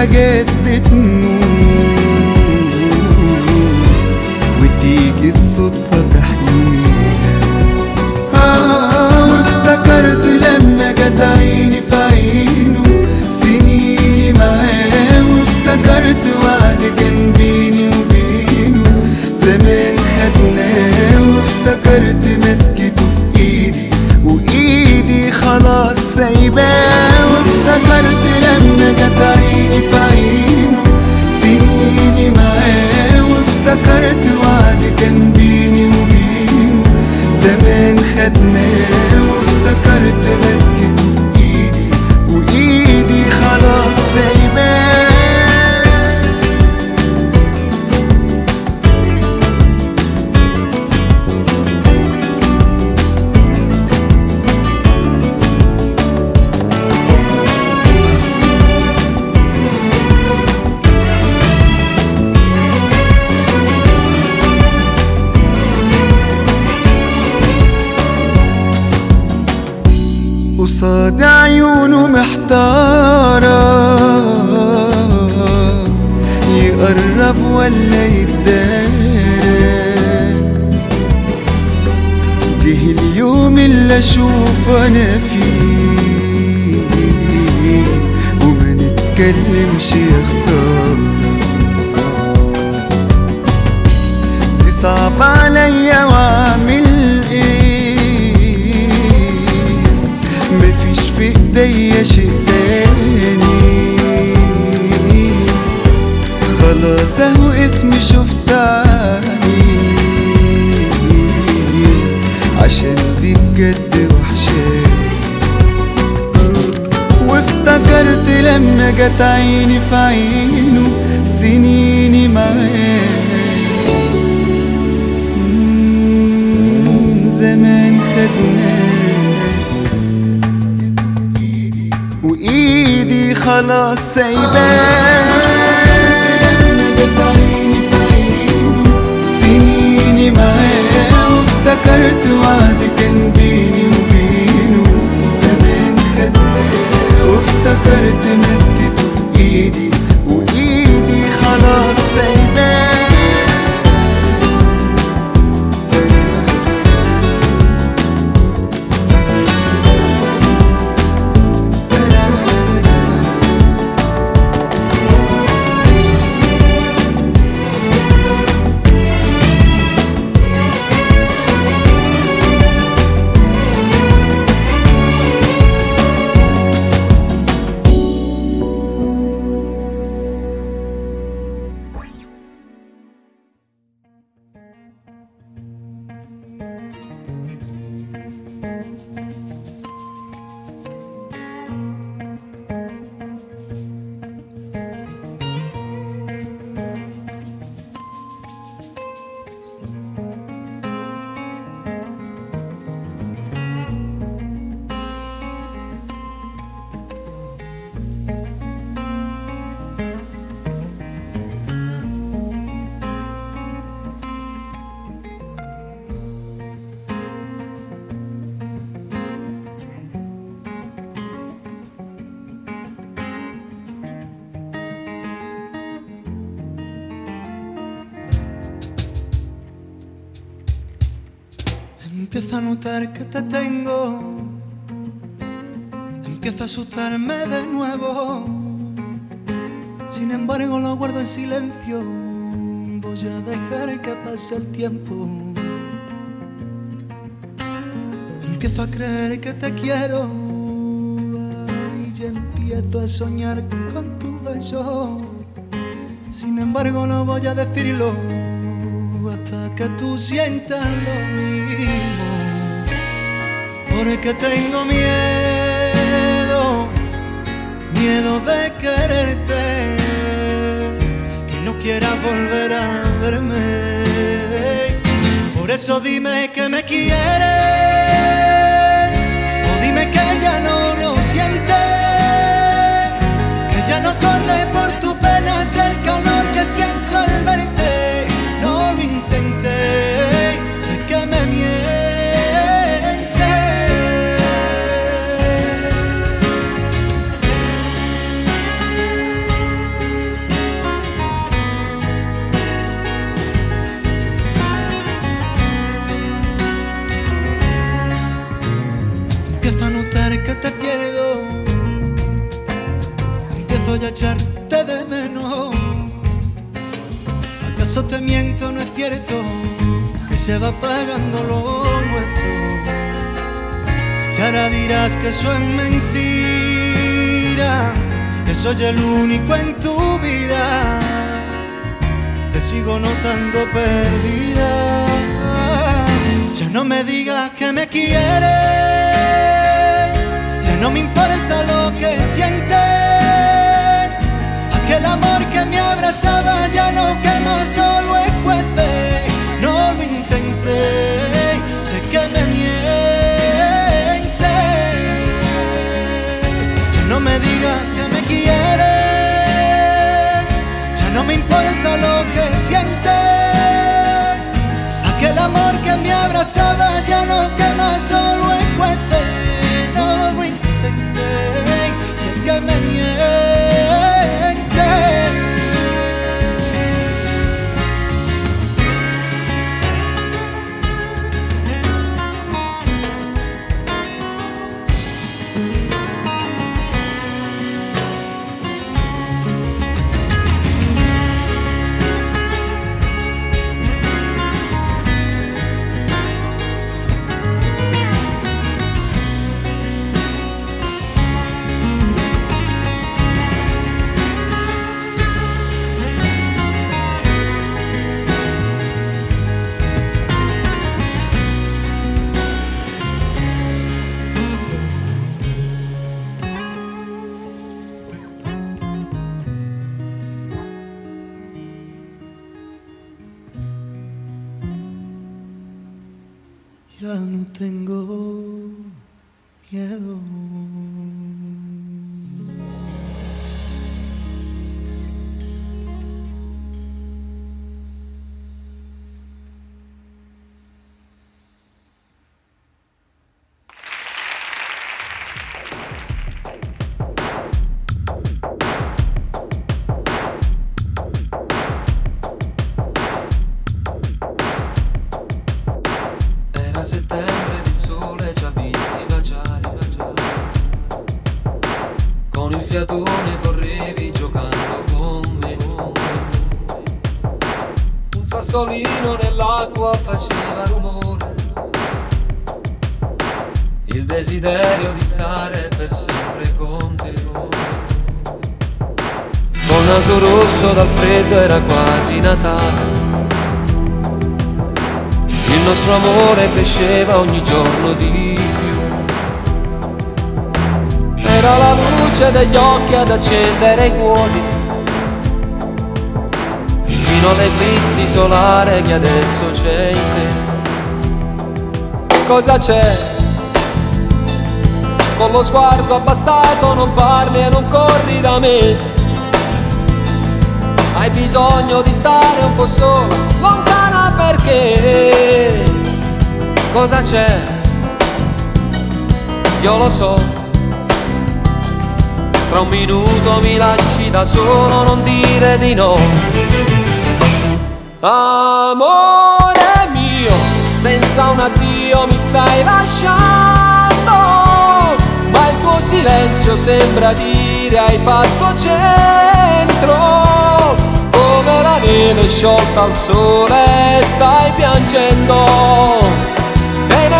حاجات بتموت وتيجي الصدفة تحليها آه وافتكرت لما جت عيني في عينه. سنيني معاه وافتكرت وعد كان بيني وبينه. زمان خدناه وافتكرت مسكته في إيدي. وإيدي خلاص سايباه. وافتكرت لما جت عيني وإفتكرت وعد كان بيني و بينه زمان خدناه. قصاد عيونه محتارة. يقرب ولا يتدارى جه اليوم اللي أشوف أنا فيه. وما نتكلمش يا خسارة دي صعب عليا شيء تاني خلاص اهو اسمي شفت عشان دي بجد وحشاني وافتكرت لما جت عيني في عينه سنيني معاه خلاص سايباه. سنيني معاه وافتكرت وعد كان بيني وبينه زمان خدناه وافتكرت مسكته في إيدي. Empiezo a notar que te tengo. Empiezo a asustarme de nuevo. Sin embargo lo guardo en silencio. Voy a dejar que pase el tiempo. Empiezo a creer que te quiero. Y empiezo a soñar con tu beso. Sin embargo no voy a decirlo hasta que tú sientas lo mismo. Porque tengo miedo, miedo de quererte, que no quieras volver a verme. Por eso dime que me quieres, Ya no tengo miedo. Amore cresceva ogni giorno di più. Era la luce degli occhi ad accendere i cuori. Fino all'eclissi solare che adesso c'è in te. Cosa c'è? Con lo sguardo abbassato non parli e non corri da me. Hai bisogno di stare un po' sola, lontana perché? Cosa c'è? Io lo so. Tra un minuto mi lasci da solo, non dire di no. Amore mio, senza un addio mi stai lasciando, ma il tuo silenzio sembra dire hai fatto centro, come la neve sciolta al sole stai piangendo,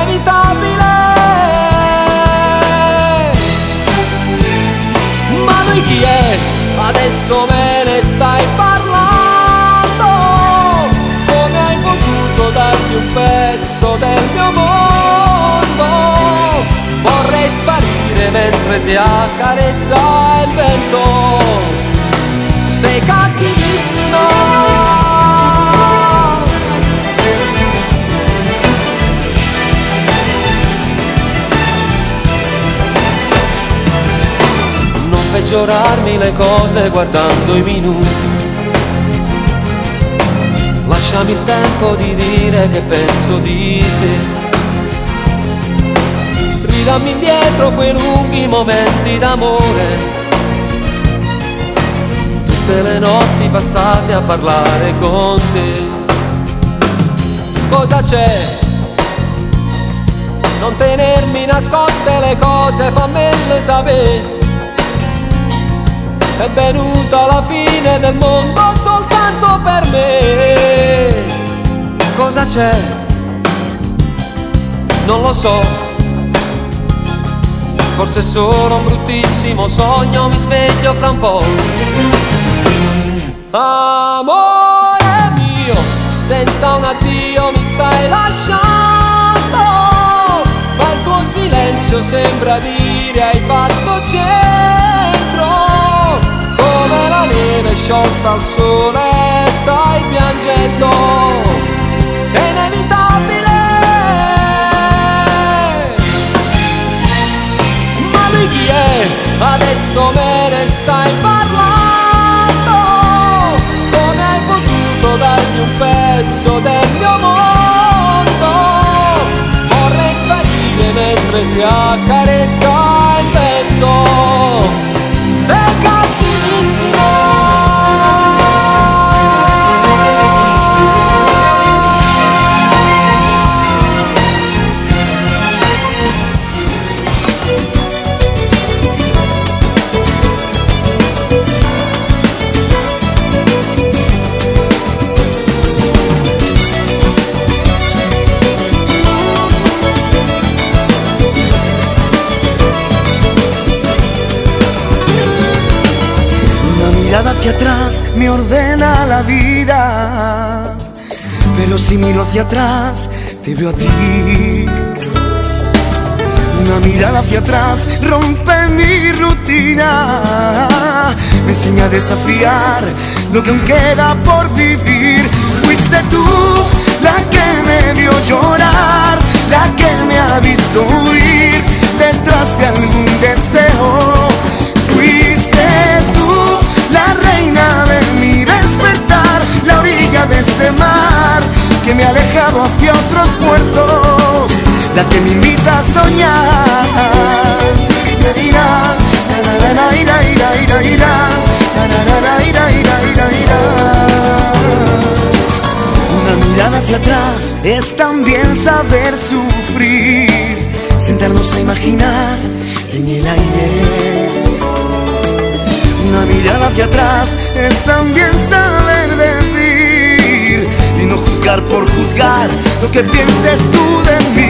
inevitabile. Ma lui chi è? Adesso me ne stai parlando Come hai potuto darmi un pezzo del mio mondo Vorrei sparire mentre ti accarezza il vento Sei cattivissimo Peggiorarmi le cose guardando i minuti. Lasciami il tempo di dire che penso di te. Ridammi indietro quei lunghi momenti d'amore. Tutte le notti passate a parlare con te. Cosa c'è? Non tenermi nascoste le cose, fammele sapere è venuta la fine del mondo soltanto per me. Cosa c'è? Non lo so. Forse solo un bruttissimo sogno, mi sveglio fra un po'. Amore mio, senza un addio mi stai lasciando, ma il tuo silenzio sembra dire hai fatto come neve sciolta al sole stai piangendo. È inevitabile. Ma lui chi è? adesso me ne stai parlando. Come hai potuto darmi un pezzo del mio mondo. Vorrei sparire mentre ti accarezza il vento. Sei Una hacia atrás me ordena la vida, pero si miro hacia atrás te veo a ti. Una mirada hacia atrás rompe mi rutina, me enseña a desafiar lo que aún queda por vivir. Fuiste tú la que me vio llorar, la que me ha visto huir detrás de algún deseo. Orilla de este mar que me ha alejado hacia otros puertos, la que me invita a soñar. Una mirada hacia atrás es también saber sufrir, sentarnos a imaginar en el aire. Una mirada hacia atrás es también que pienses tú de mí.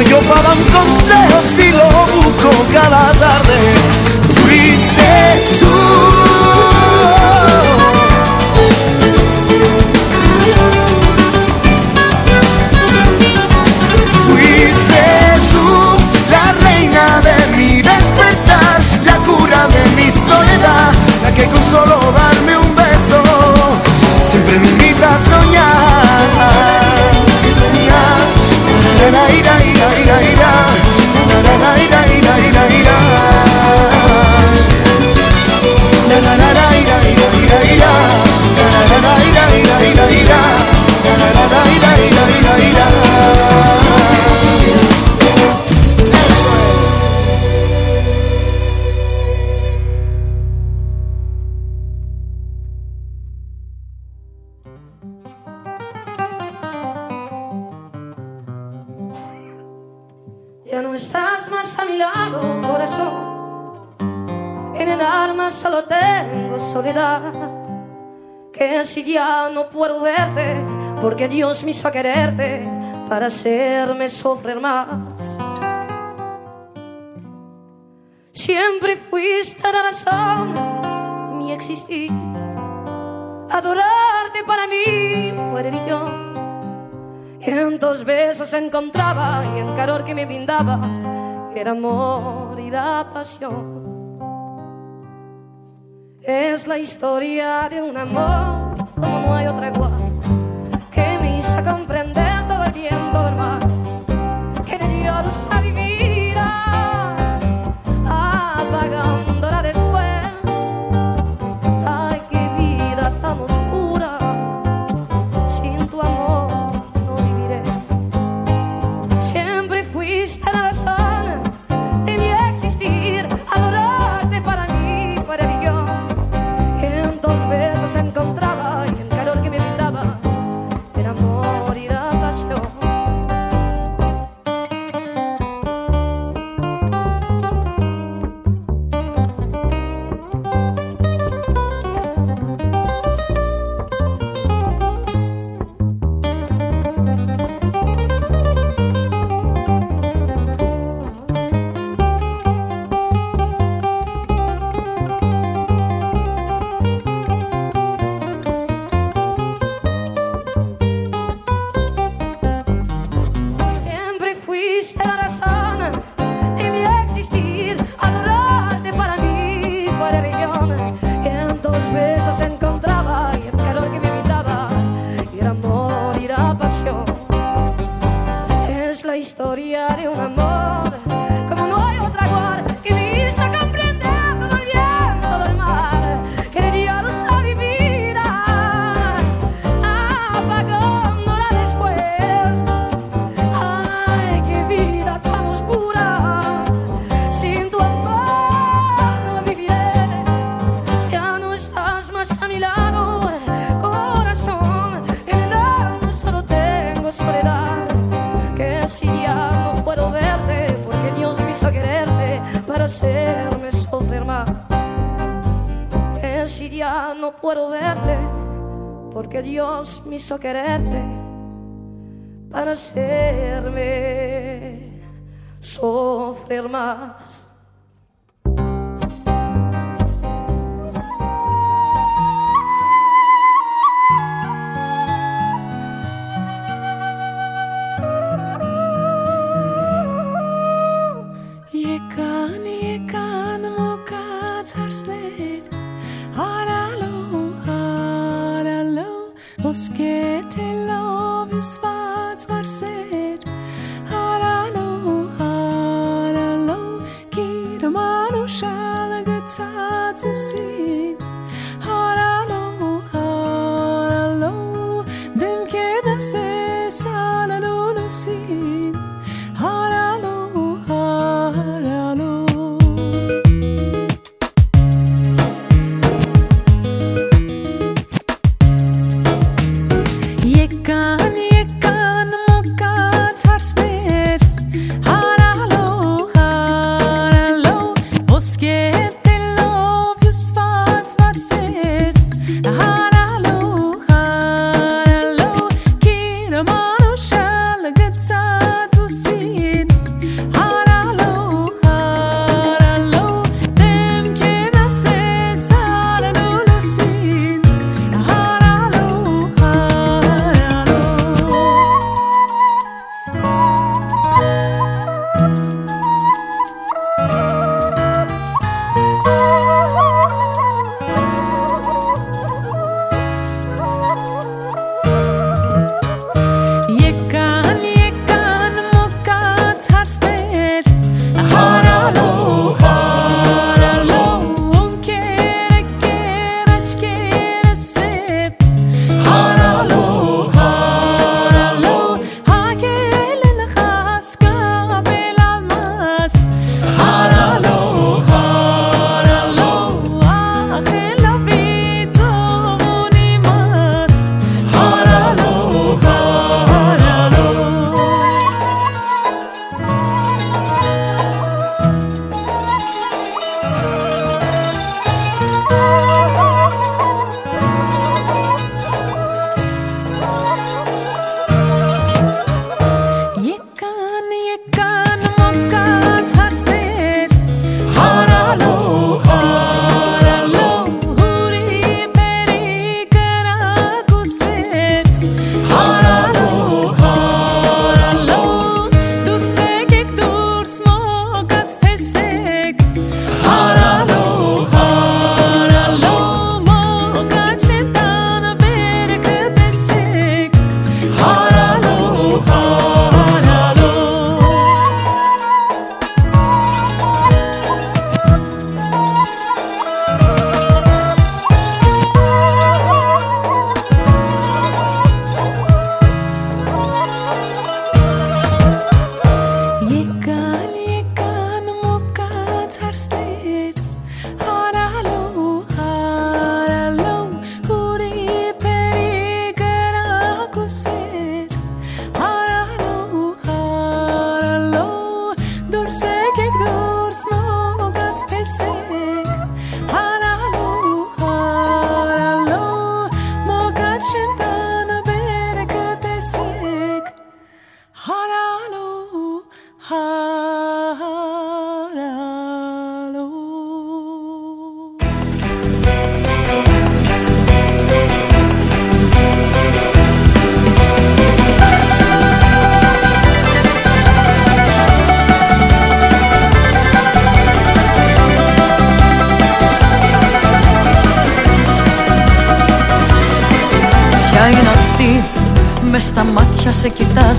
Soy yo para dar un consejo si lo busco cada tarde? me quererte para hacerme sufrir más. Siempre fuiste la razón de mi existir. Adorarte para mí fue religión. Y en tus besos encontraba y en calor que me brindaba era amor y la pasión. Es la historia de un amor como no hay otra igual. puedo verte porque Dios me hizo quererte para hacerme sofrer más.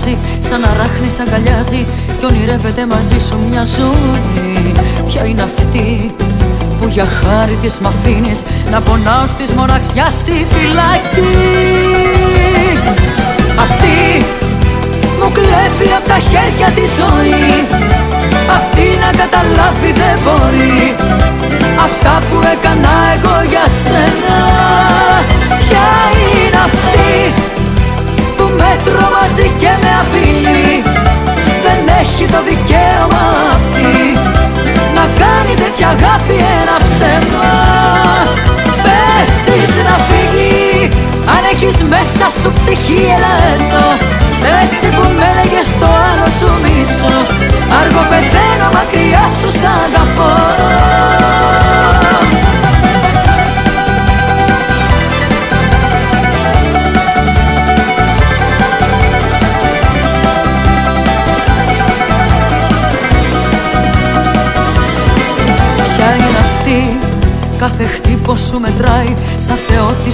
Σε κοιτάζει Σαν να ράχνεις αγκαλιάζει Κι ονειρεύεται μαζί σου μια ζωή. Ποια είναι αυτή που για χάρη της μ' αφήνεις Να πονάω στις μοναξιά στη φυλακή; Αυτή μου κλέβει από τα χέρια τη ζωή. Αυτή να καταλάβει δεν μπορεί. Αυτά που έκανα εγώ για σένα. Ποια είναι αυτή που με τρομάζει και με απειλεί Δεν έχει το δικαίωμα αυτή Να κάνει τέτοια αγάπη ένα ψέμα. Πες της να φύγει Αν έχεις μέσα σου ψυχή έλα εδώ εσύ που με έλεγες το άλλο σου μισό. Αργό πεθαίνω μακριά σου σ'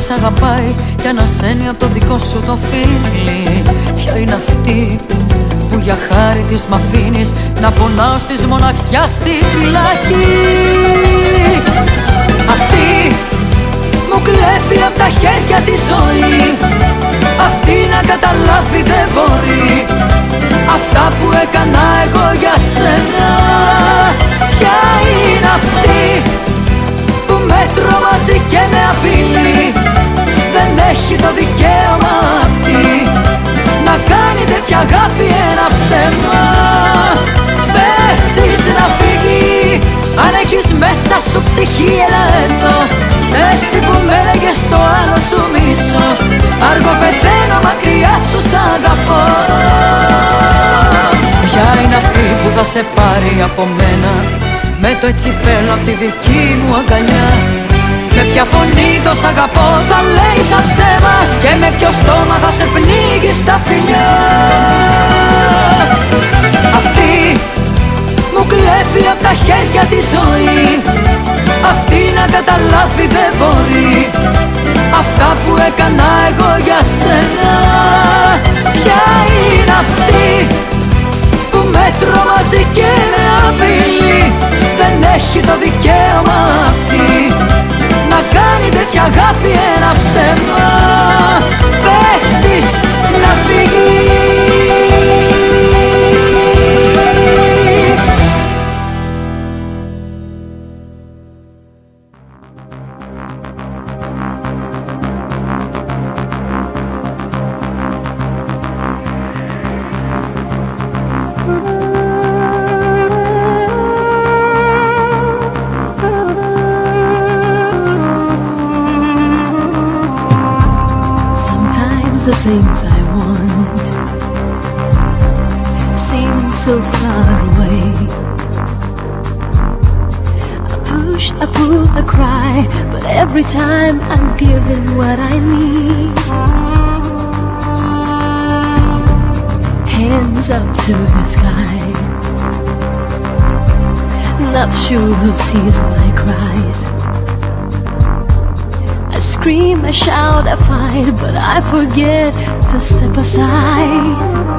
Θεό της αγαπάει Για να σένει από το δικό σου το φίλι. Ποια είναι αυτή που για χάρη της μ' αφήνεις Να πονάω στις μοναξιάς στη φυλακή; Αυτή μου κλέβει από τα χέρια τη ζωή. Αυτή να καταλάβει δεν μπορεί Αυτά που έκανα εγώ για σένα. Ποια είναι αυτή που με τρομάζει και με απειλεί; Δεν έχει το δικαίωμα αυτή Να κάνει τέτοια αγάπη ένα ψέμα. Πες της να φύγει Αν έχεις μέσα σου ψυχή έλα εδώ. Εσύ που με έλεγες το άλλο σου μισό Αργό πεθαίνω μακριά σου σ' αγαπώ. Ποια είναι αυτή που θα σε πάρει από μένα με το έτσι θέλω απ' τη δική μου αγκαλιά Με ποια φωνή το σ' αγαπώ θα λέει σαν ψέμα. Και με ποιο στόμα θα σε πνίγει στα φιλιά. Αυτή μου κλέβει απ' τα χέρια τη ζωή. Αυτή να καταλάβει δεν μπορεί. Αυτά που έκανα εγώ για σένα. Ποια είναι αυτή που με τρομάζει και με απειλεί. Δεν έχει το δικαίωμα αυτή Να κάνει τέτοια αγάπη ένα ψέμα. Πες της να φύγεις so far away. I push, I pull, I cry, but every time I'm given what I need. Hands up to the sky. Not sure who sees my cries. I scream, I shout, I fight, but I forget to step aside.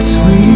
sweet.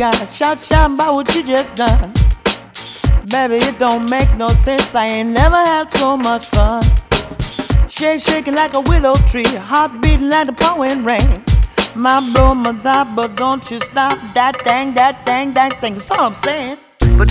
gotta shout, shout about what you just done. Baby, it don't make no sense. I ain't never had so much fun. Shake, shaking like a willow tree, heart beating like the pouring rain. My blow, my top, but don't you stop that thing, that thing, that thing. That's all I'm saying. But